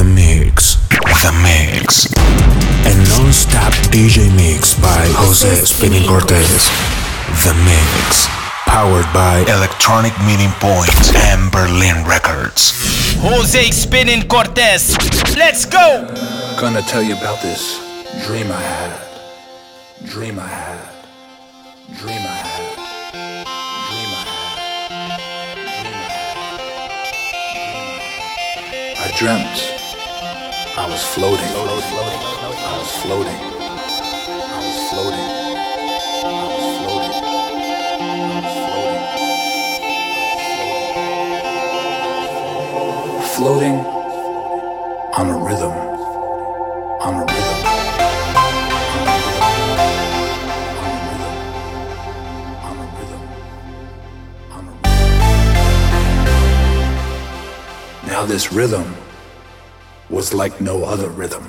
the mix. The mix. A non-stop DJ mix by Jose Spinnin Cortes. The mix. Powered by Electronic Meeting points Point and Berlin Records. Jose Spinnin Cortes. Let's go! Gonna tell you about this dream I had. Dream I had. Dream I had. Dream I had. Dream I was floating. I was floating. I was floating. I was floating. Floating on a rhythm, on a rhythm, on a rhythm, on a rhythm. On a rhythm. Now this rhythm was like no other rhythm.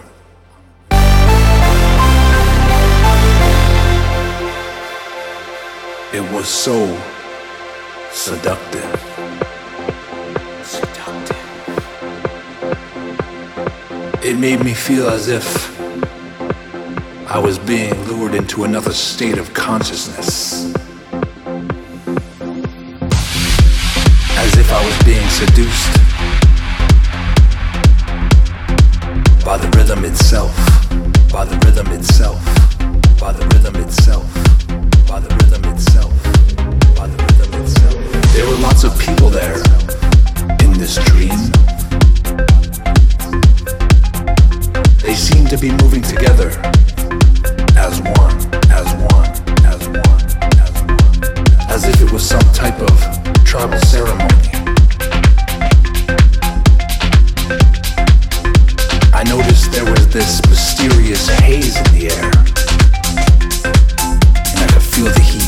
It was so seductive. Seductive. It made me feel as if I was being lured into another state of consciousness. As if I was being seduced by the rhythm itself, by the rhythm itself, by the rhythm itself, by the rhythm itself, by the rhythm itself. There were lots of people there in this dream. They seemed to be moving together as one, as one, as one, as one, as if it was some type of tribal ceremony. I noticed there was this mysterious haze in the air. And I could feel the heat.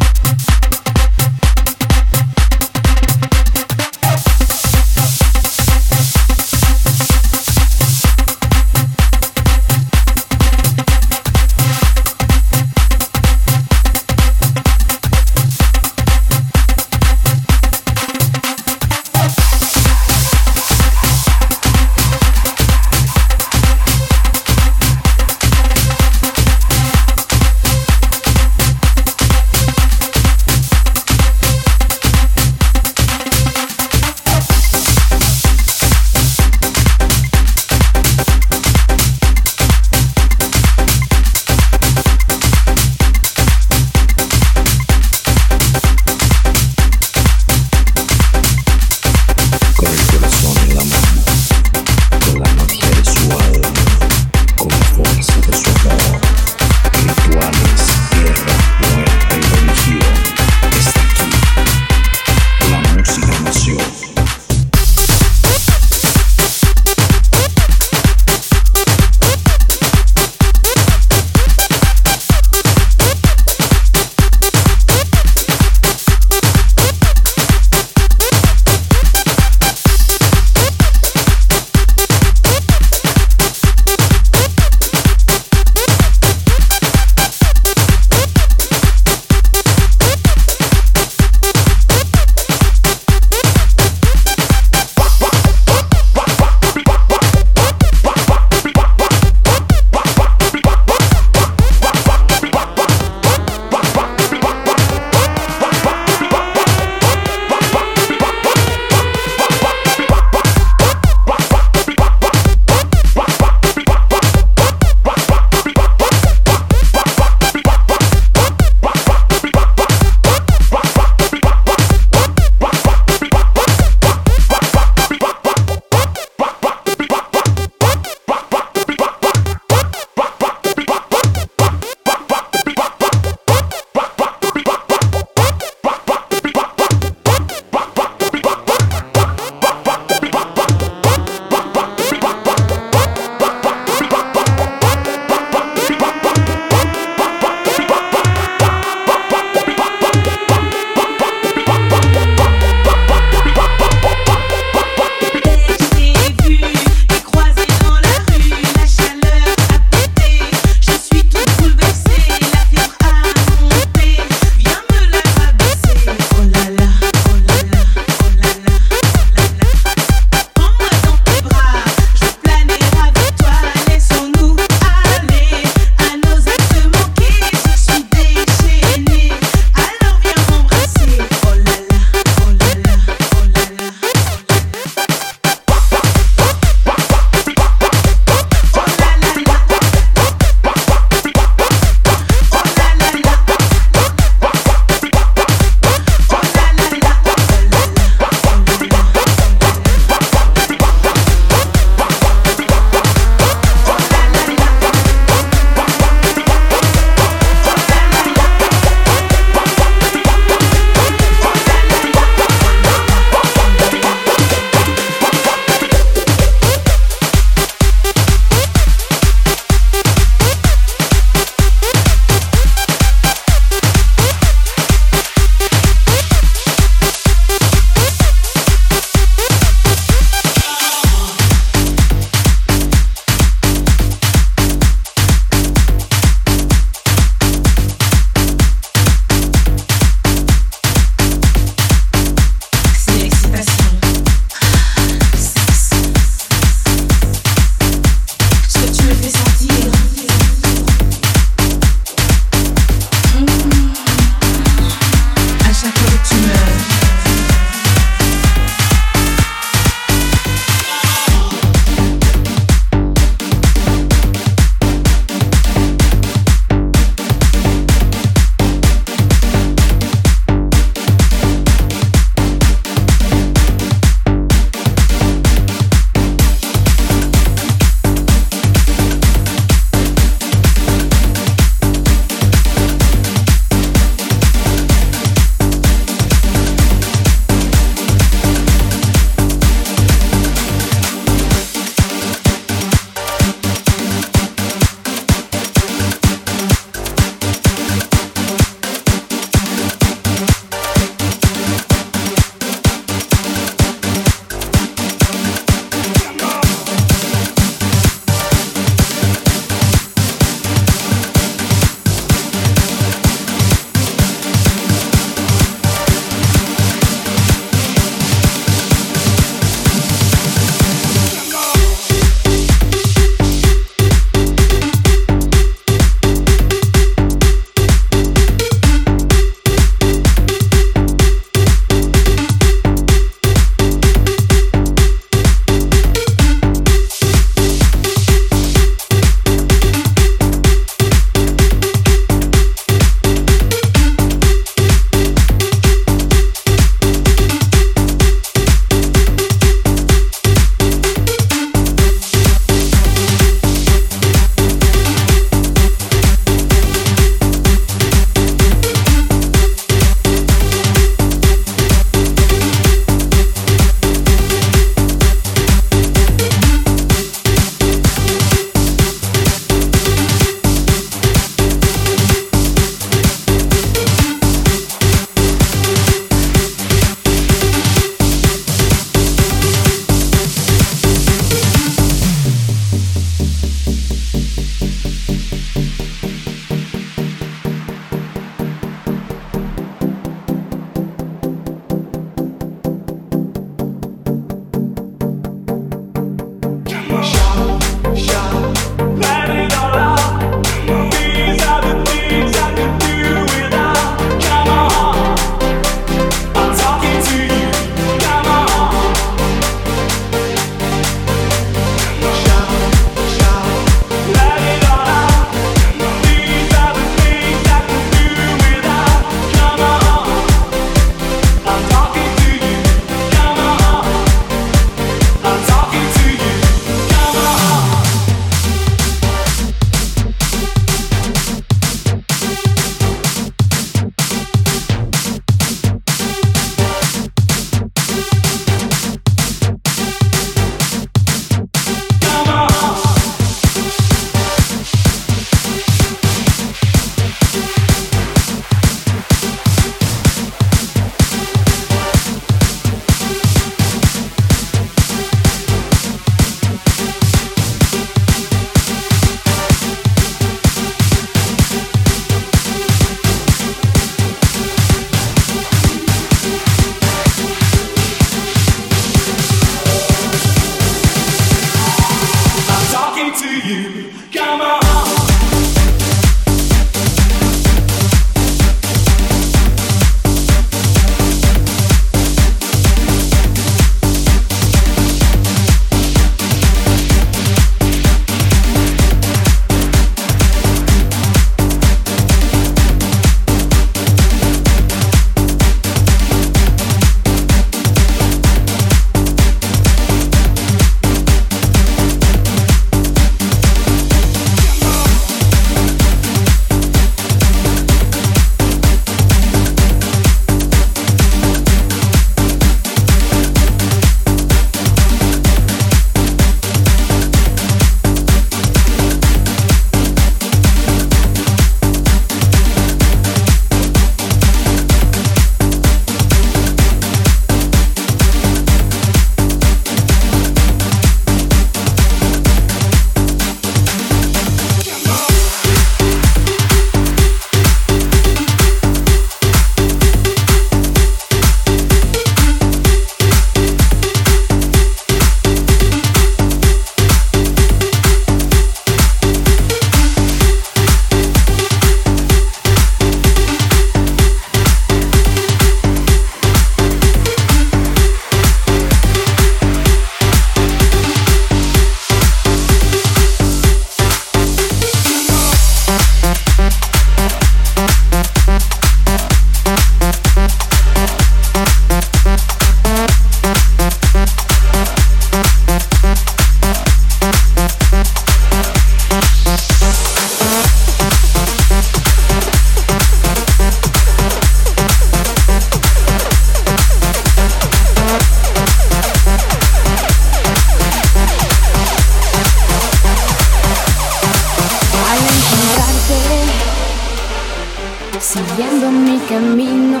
Camino.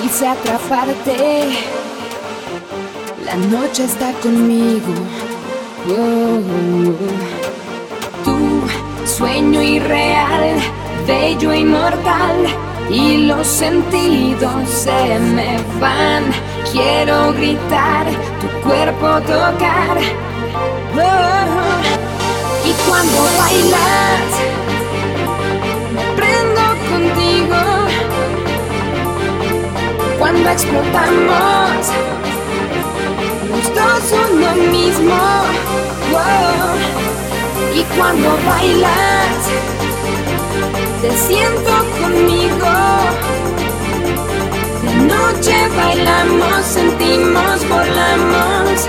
quise atraparte. La noche está conmigo. Tu sueño irreal, bello e inmortal. Y los sentidos se me van. Quiero gritar, tu cuerpo tocar. y cuando bailas, Cuando explotamos, los dos uno mismo. Y cuando bailas, te siento conmigo. De noche bailamos, sentimos, volamos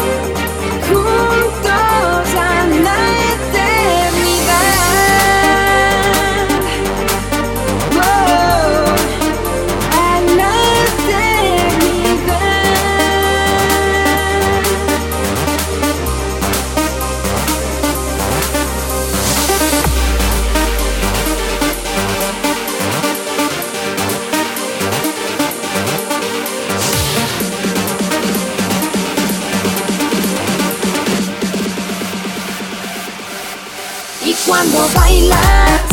juntos cuando bailas.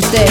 Spin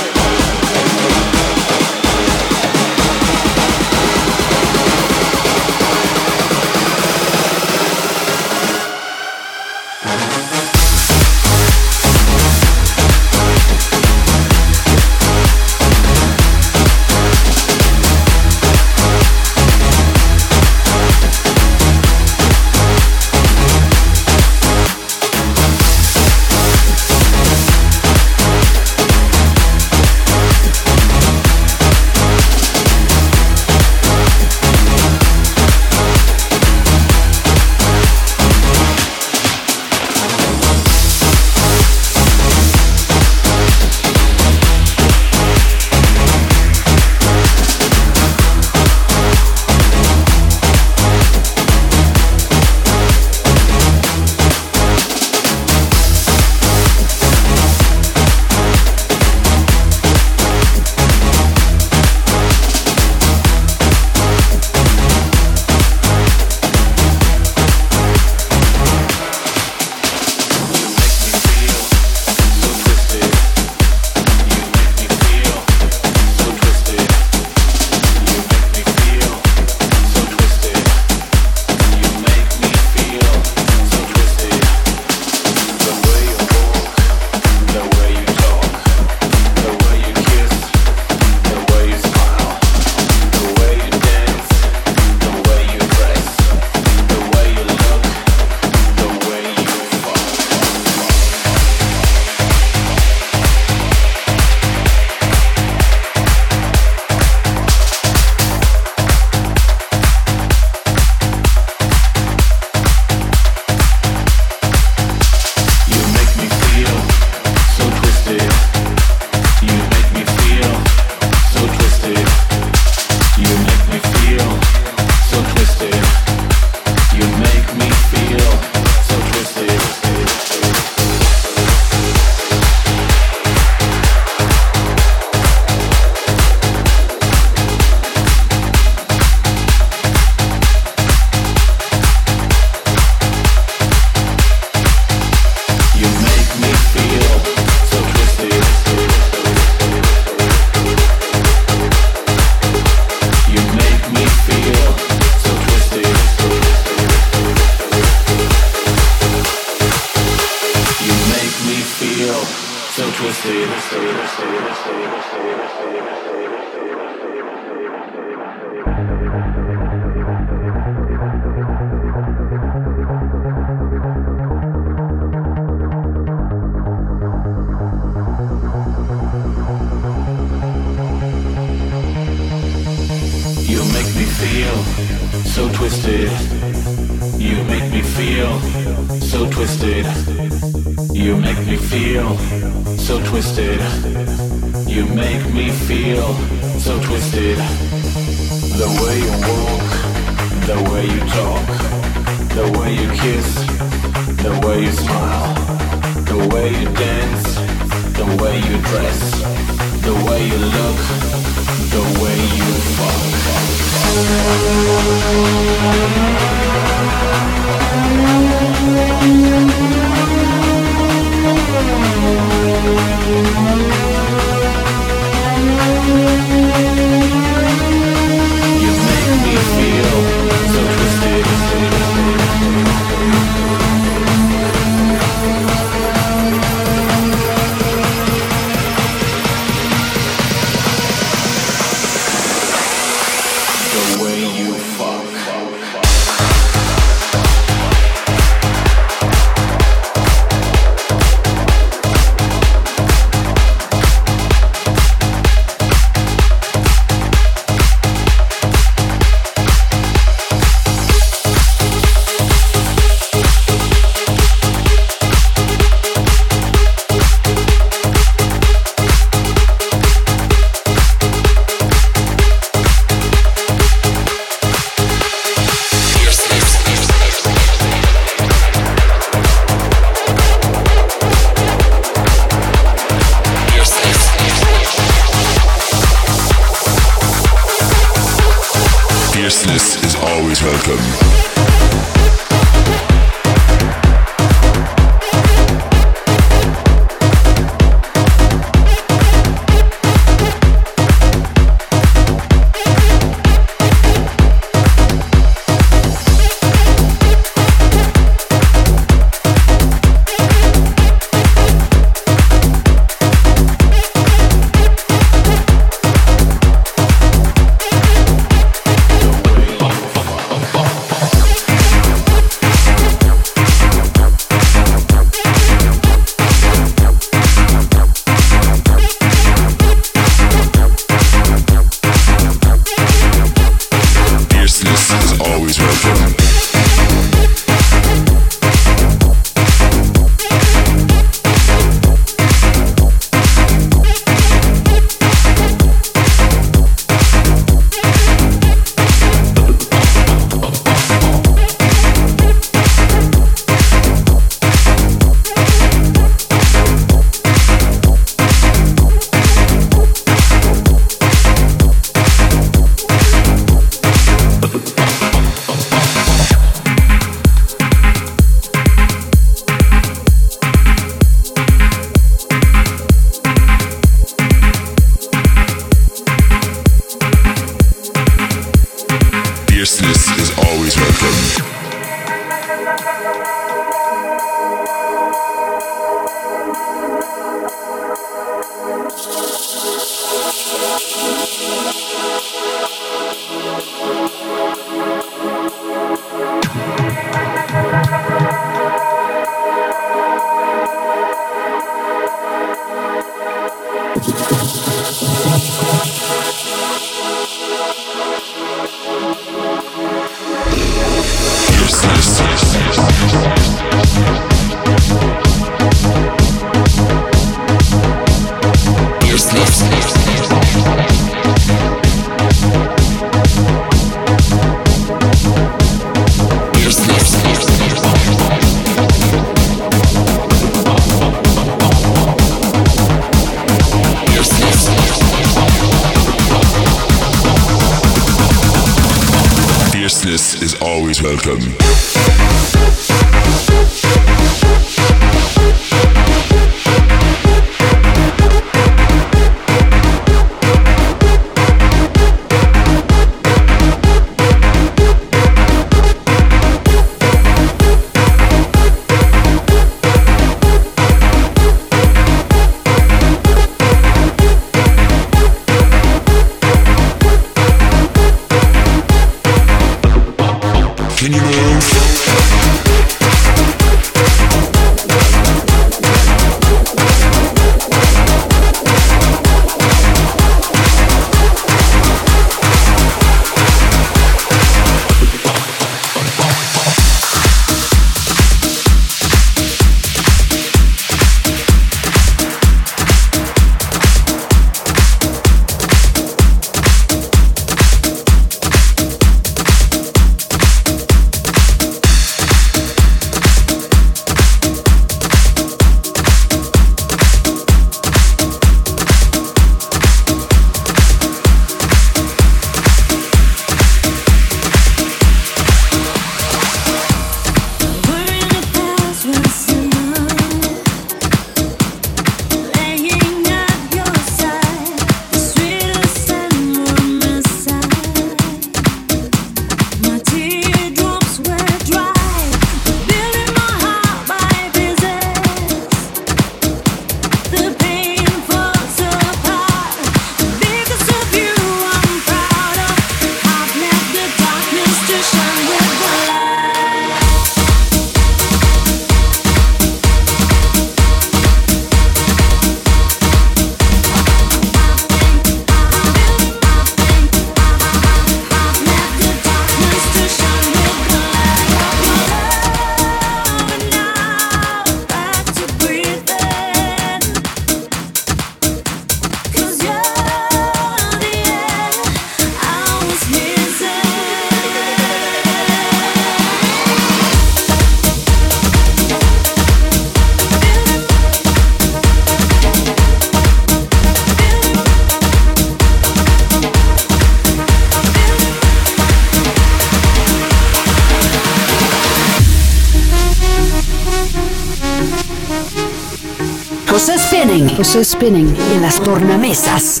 Spinning en las tornamesas.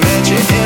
Met you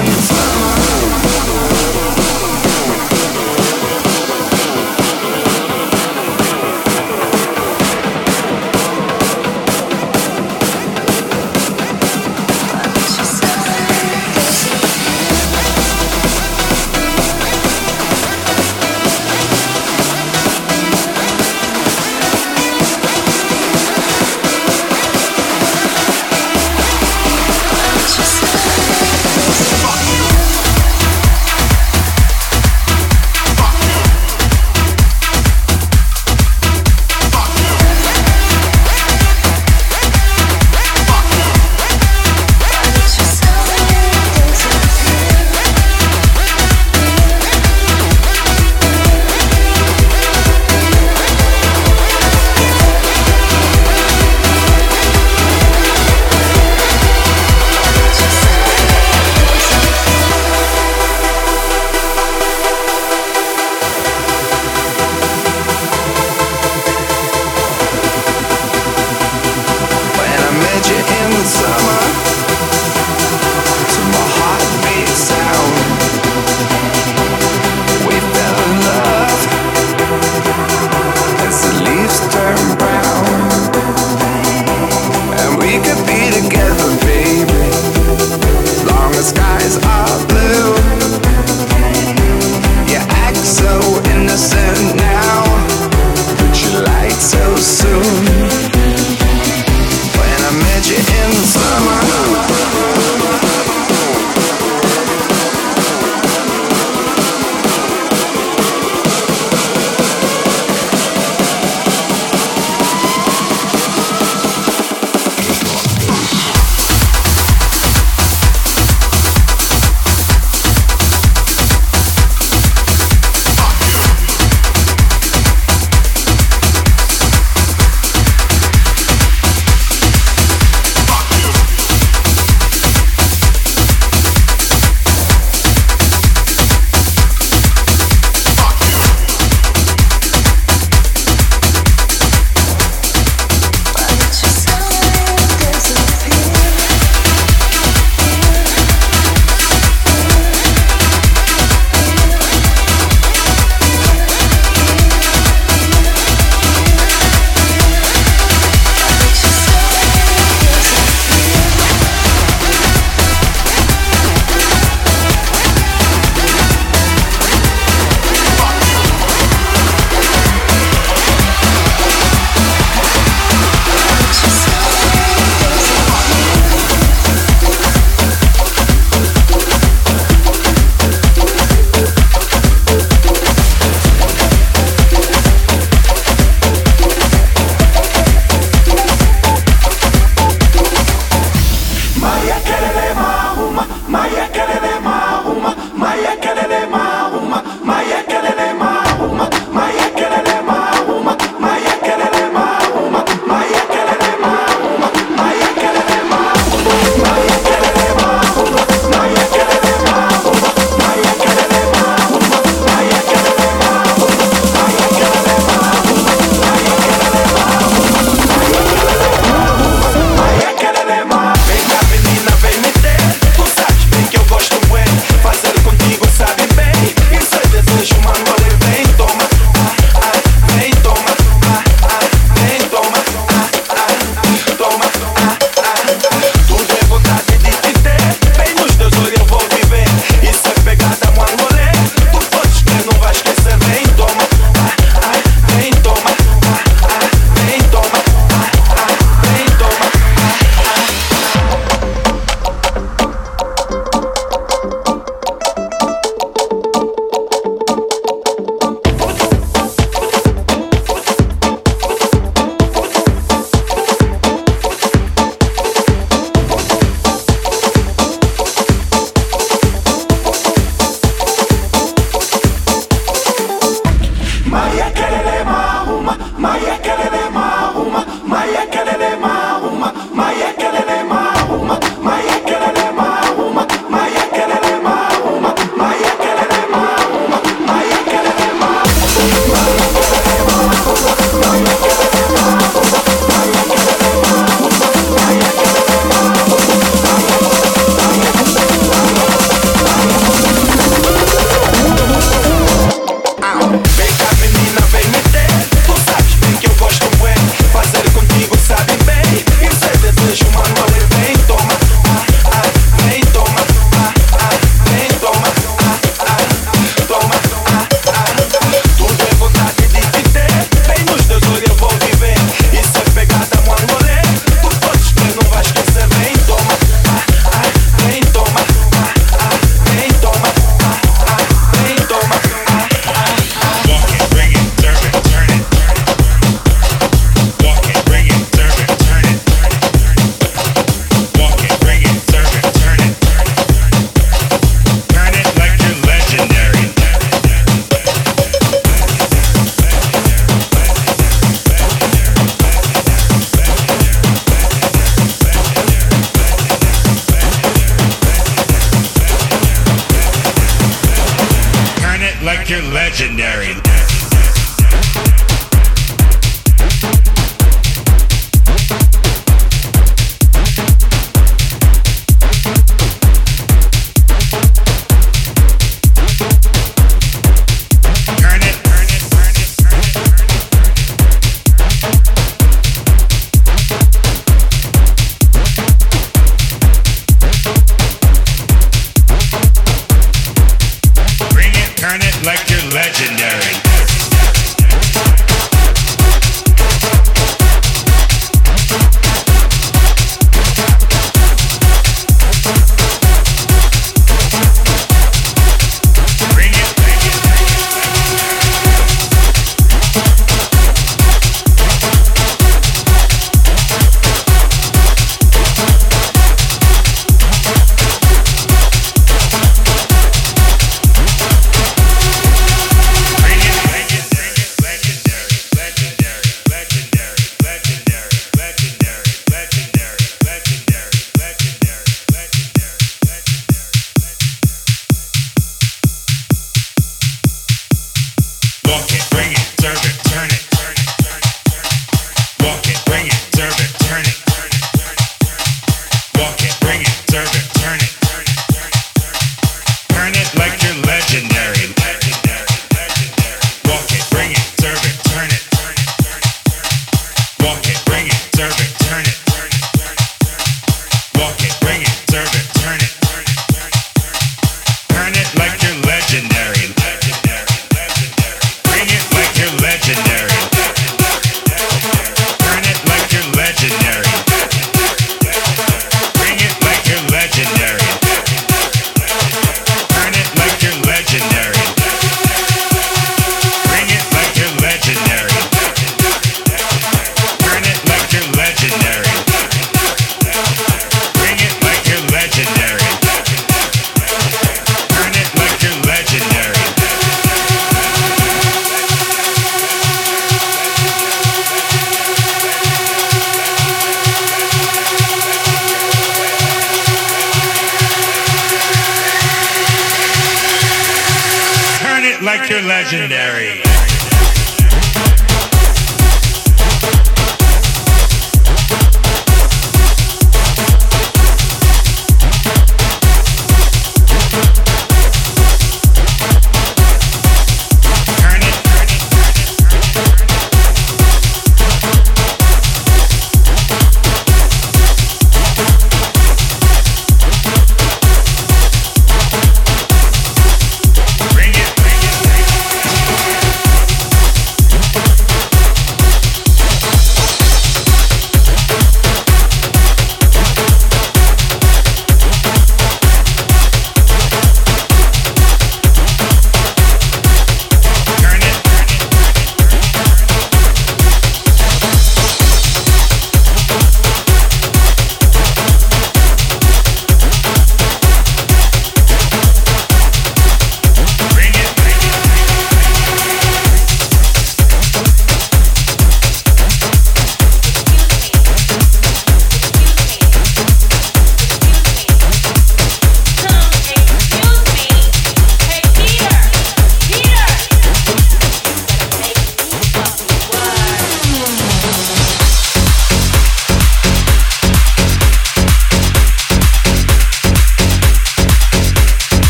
legendary.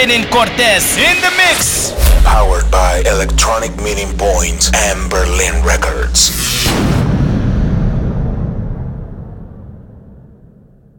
Jose Spinnin